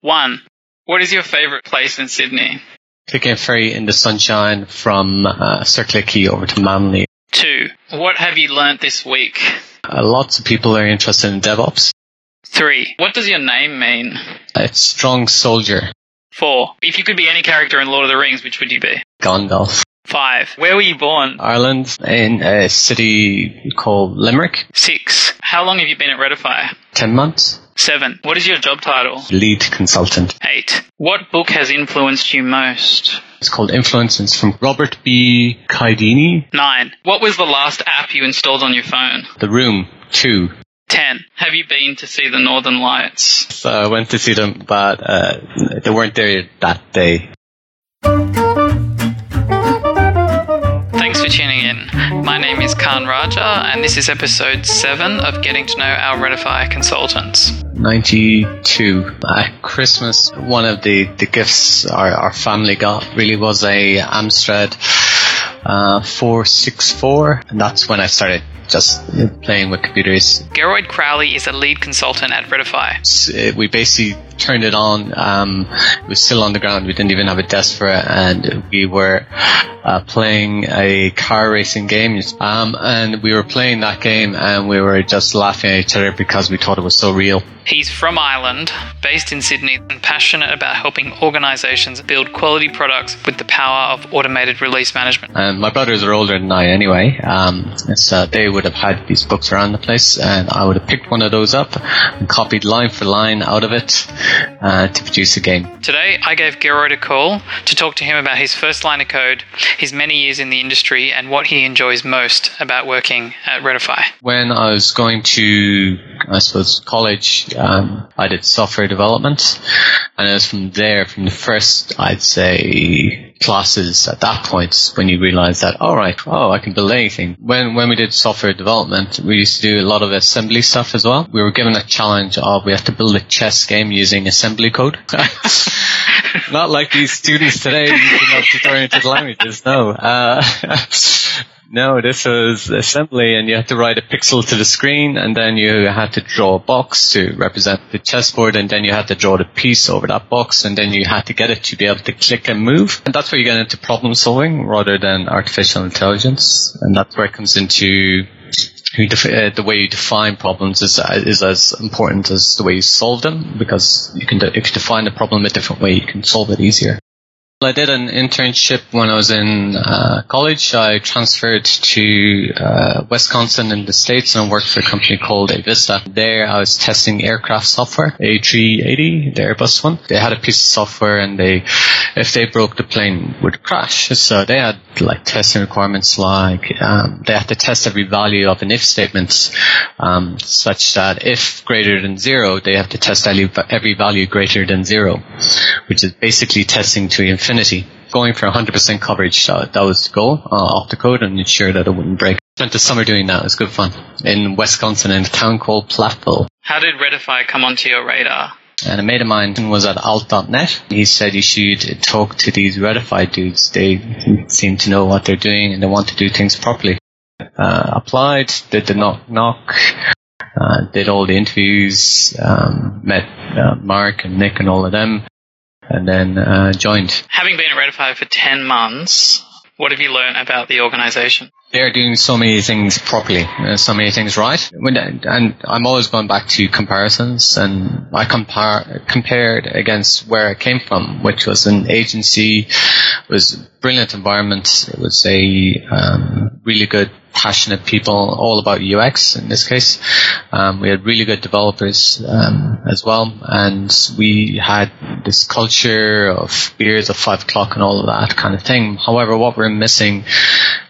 One. What is your favourite place in Sydney? Taking a ferry in the sunshine from uh, Circular Quay over to Manly. Two. What have you learnt this week? Uh, lots of people are interested in DevOps. Three. What does your name mean? It's strong soldier. Four. If you could be any character in Lord of the Rings, which would you be? Gandalf. Five. Where were you born? Ireland in a city called Limerick. Six. How long have you been at Readify? Ten months. Seven. What is your job title? Lead consultant. Eight. What book has influenced you most? It's called Influence. It's from Robert B. Cialdini. Nine. What was the last app you installed on your phone? The Room. Two. 10. Have you been to see the Northern Lights? So I went to see them, but uh, they weren't there that day. Thanks for tuning in. My name is Khan Raja, and this is episode 7 of Getting to Know Our Readify Consultants. 92. At Christmas, one of the, the gifts our, our family got really was a Amstrad uh, 464, and that's when I started just playing with computers. Geroid Crowley is a lead consultant at Readify. Uh, we basically turned it on. Um, it was still on the ground. We didn't even have a desk for it, and we were uh, playing a car racing game. Um, and we were playing that game, and we were just laughing at each other because we thought it was so real. He's from Ireland, based in Sydney, and passionate about helping organisations build quality products with the power of automated release management. And my brothers are older than I anyway, um, so they would have had these books around the place, and I would have picked one of those up and copied line for line out of it uh, to produce a game. Today, I gave Geroid a call to talk to him about his first line of code, his many years in the industry, and what he enjoys most about working at Readify. When I was going to, I suppose, college, um, I did software development, and it was from there, from the first, I'd say, classes at that point when you realize that, all right, oh, I can build anything. When when we did software development, we used to do a lot of assembly stuff as well. We were given a challenge of we have to build a chess game using assembly code. Not like these students today using object-oriented languages. No. Uh, No, this was assembly, and you had to write a pixel to the screen, and then you had to draw a box to represent the chessboard, and then you had to draw the piece over that box, and then you had to get it to be able to click and move. And that's where you get into problem solving rather than artificial intelligence, and that's where it comes into uh, the way you define problems is is as important as the way you solve them because you can de- if you define the problem a different way, you can solve it easier. I did an internship when I was in uh, college. I transferred to uh, Wisconsin in the States and worked for a company called Avista. There I was testing aircraft software, A380, the Airbus one. They had a piece of software and they, if they broke the plane would crash. So they had like testing requirements like um, they had to test every value of an if statement um, such that if greater than zero, they have to test every value greater than zero, which is basically testing to infinity going for 100% coverage. Uh, that was the goal uh, of the code and ensure that it wouldn't break. Spent the summer doing that. It was good fun in Wisconsin in a town called Platteville. How did Readify come onto your radar? And a mate of mine was at alt.net. He said you should talk to these Readify dudes. They seem to know what they're doing and they want to do things properly. Uh, applied, did the knock knock, uh, did all the interviews, um, met uh, Mark and Nick and all of them and then uh, joined. Having been at Readify for 10 months, what have you learned about the organization? They're doing so many things properly, uh, so many things right. When, and I'm always going back to comparisons, and I compare, compared against where I came from, which was an agency, it was a brilliant environment, it was a um, really good passionate people all about UX in this case. Um, we had really good developers um, as well, and we had this culture of beers at five o'clock and all of that kind of thing. However, what we're missing,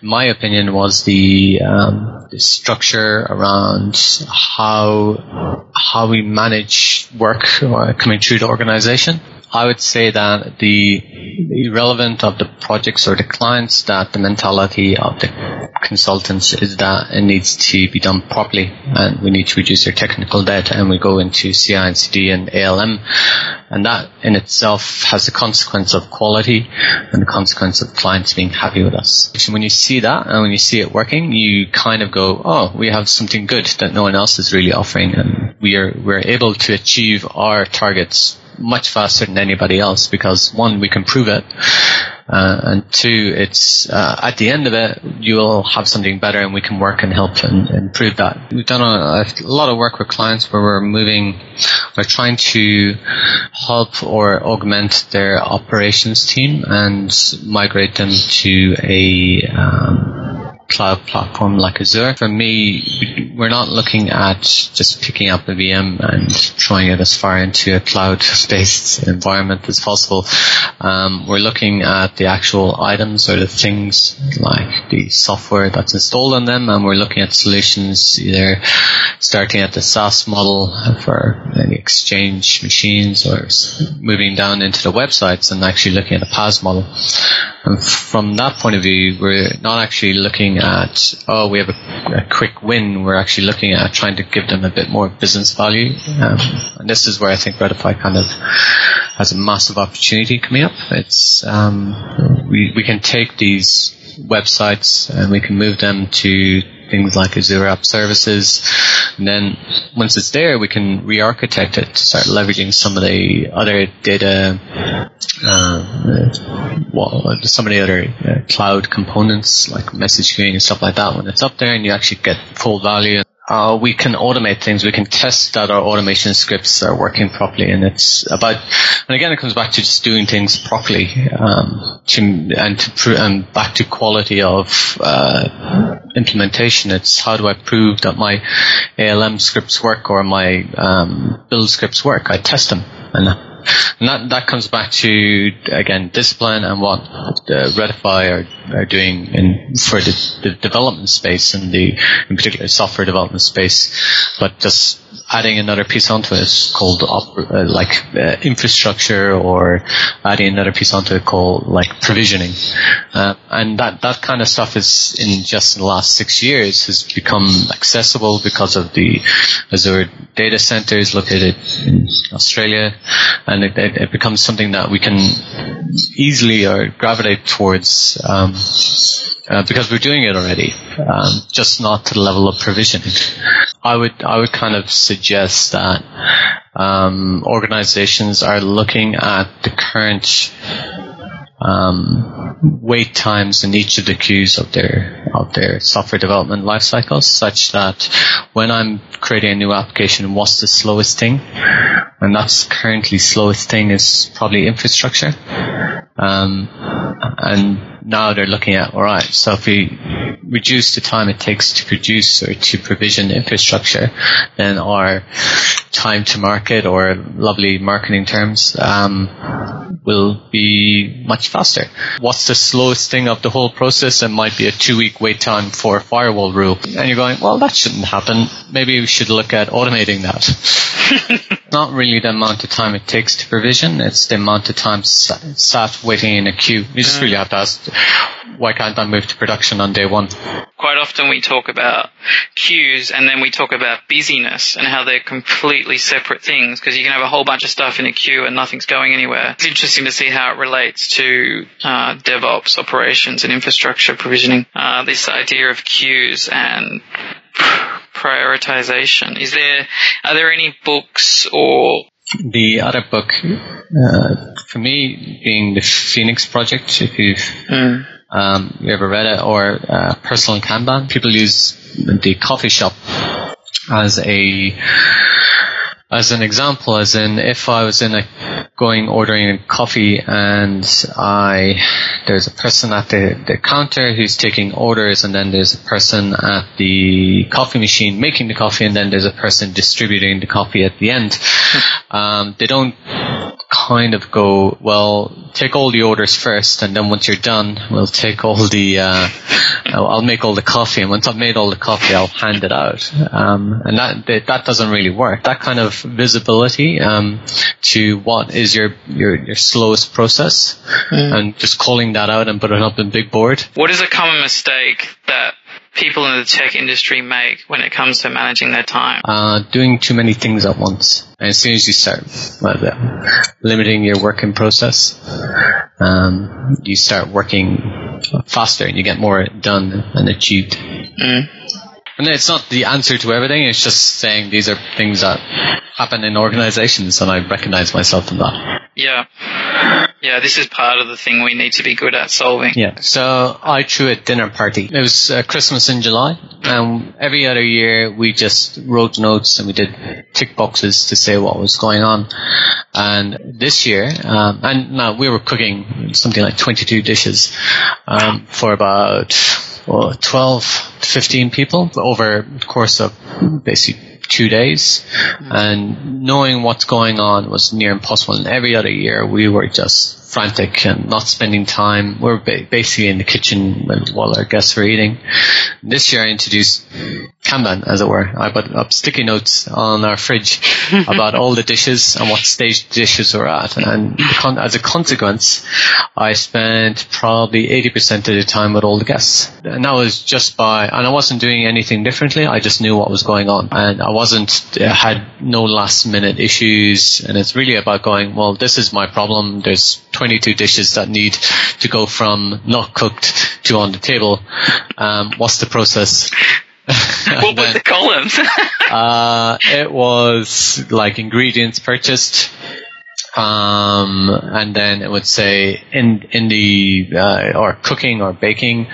in my opinion, was the, um, the structure around how how we manage work uh, coming through the organization. I would say that the irrelevant of the projects or the clients, that the mentality of the consultants is that it needs to be done properly and we need to reduce our technical debt and we go into CI and CD and ALM and that in itself has the consequence of quality and the consequence of clients being happy with us. When you see that and when you see it working, you kind of go, oh, we have something good that no one else is really offering and we are, we're able to achieve our targets much faster than anybody else because one, we can prove it. Uh, and two, it's uh, at the end of it, you'll have something better, and we can work and help and, improve that. We've done a, a, lot of work with clients where we're moving, we're trying to help or augment their operations team and migrate them to a um, cloud platform like Azure. For me, we're not looking at just picking up a VM and throwing it as far into a cloud-based environment as possible. Um, we're looking at the actual items or the things like the software that's installed on them, and we're looking at solutions either starting at the SaaS model for any exchange machines or moving down into the websites and actually looking at a PaaS model. And from that point of view, we're not actually at, oh, we have a, a quick win. We're actually looking at trying to give them a bit more business value. Um, and this is where I think Readify kind of has a massive opportunity coming up. It's, um, we, we can take these websites and we can move them to things like Azure App Services. And then once it's there, we can re-architect it to start leveraging some of the other data, uh, well, some of the other uh, cloud components like message queuing and stuff like that. When it's up there and you actually get full value uh, we can automate things. We can test that our automation scripts are working properly, and it's about. And again, it comes back to just doing things properly, um, to, and to and back to quality of uh, implementation. It's how do I prove that my ALM scripts work or my um, build scripts work? I test them, and and that, that comes back to, again, discipline and what the Readify are, are doing in, for the, the development space and the, in particular, software development space. But just adding another piece onto it called op- uh, like uh, infrastructure or adding another piece onto it called like provisioning. Uh, and that, that kind of stuff is in just in the last six years has become accessible because of the Azure data centers located in Australia. And it, it, it becomes something that we can easily or gravitate towards um, uh, because we're doing it already, um, just not to the level of provisioning. I would I would kind of suggest that um, organizations are looking at the current um, wait times in each of the queues of their of their software development life cycles, such that when I'm creating a new application, what's the slowest thing? And that's currently slowest thing is probably infrastructure. Um, and now they're looking at all right. So if we reduce the time it takes to produce or to provision infrastructure, then our time to market or lovely marketing terms um, will be much faster. What's the slowest thing of the whole process? It might be a two-week wait time for a firewall rule, and you're going, well, that shouldn't happen. Maybe we should look at automating that. Not really the amount of time it takes to provision; it's the amount of time sat waiting in a queue. You just mm. really have to ask why can't I move to production on day one? Often we talk about queues and then we talk about busyness and how they're completely separate things because you can have a whole bunch of stuff in a queue and nothing's going anywhere. It's interesting to see how it relates to uh, DevOps operations and infrastructure provisioning. Uh, this idea of queues and prioritization. Is there are there any books or the other book uh, for me being the Phoenix Project, if you've mm. Um, you ever read it, or uh, Personal Kanban, people use the coffee shop as a as an example, as in if I was in a going ordering a coffee and I there's a person at the, the counter who's taking orders and then there's a person at the coffee machine making the coffee and then there's a person distributing the coffee at the end. Um, they don't kind of go, well, take all the orders first, and then once you're done, we'll take all the, uh, I'll make all the coffee, and once I've made all the coffee, I'll hand it out. Um, and that that doesn't really work. That kind of visibility um, to what is your your, your slowest process, mm. and just calling that out and putting it up in big board. What is a common mistake that people in the tech industry make when it comes to managing their time? Uh, doing too many things at once. And as soon as you start limiting your working process, um, you start working faster and you get more done and achieved. Mm. And it's not the answer to everything. It's just saying these are things that happen in organizations, and I recognize myself in that. Yeah. Yeah, this is part of the thing we need to be good at solving. Yeah. So I threw a dinner party. It was uh, Christmas in July, and every other year we just wrote notes and we did tick boxes to say what was going on. And this year, um, and now we were cooking something like 22 dishes um, for about well, 12 15 people over the course of basically two days. Mm-hmm. And knowing what's going on was near impossible. And every other year we were just frantic and not spending time. We are ba- basically in the kitchen while our guests were eating. This year I introduced Kanban, as it were. I put up sticky notes on our fridge about all the dishes and what stage the dishes were at. And con- as a consequence, I spent probably 80% of the time with all the guests. And that was just by, and I wasn't doing anything differently. I just knew what was going on. And I wasn't, had no last minute issues. And it's really about going, well, this is my problem. There's 22 dishes that need to go from not cooked to on the table. Um, what's the process? what were the columns? uh, it was like ingredients purchased. Um, and then it would say in in the uh, or cooking or baking,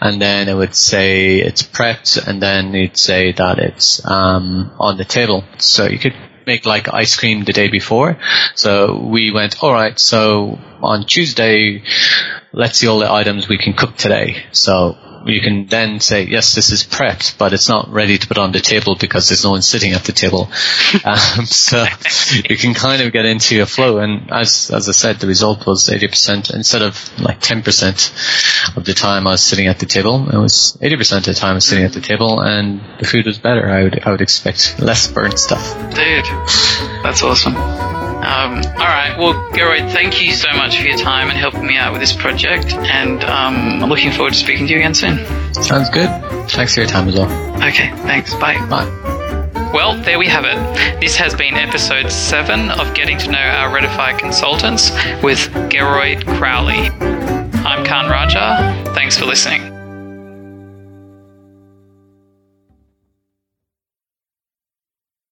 and then it would say it's prepped, and then it'd say that it's um, on the table. So you could make like ice cream the day before. So we went, all right. So on Tuesday, let's see all the items we can cook today. So you can then say, yes, this is prepped, but it's not ready to put on the table because there's no one sitting at the table. um, so you can kind of get into a flow. And as, as I said, the result was 80% instead of like 10% of the time I was sitting at the table. It was 80% of the time I was sitting at the table and the food was better. I would, I would expect less burnt stuff. Dude, that's awesome. Um, all right. Well, Geroid, thank you so much for your time and helping me out with this project. And um, I'm looking forward to speaking to you again soon. Sounds good. Thanks for your time as well. Okay. Thanks. Bye. Bye. Well, there we have it. This has been episode 7 of Getting to Know Our Readify Consultants with Geroid Crowley. I'm Khan Raja. Thanks for listening.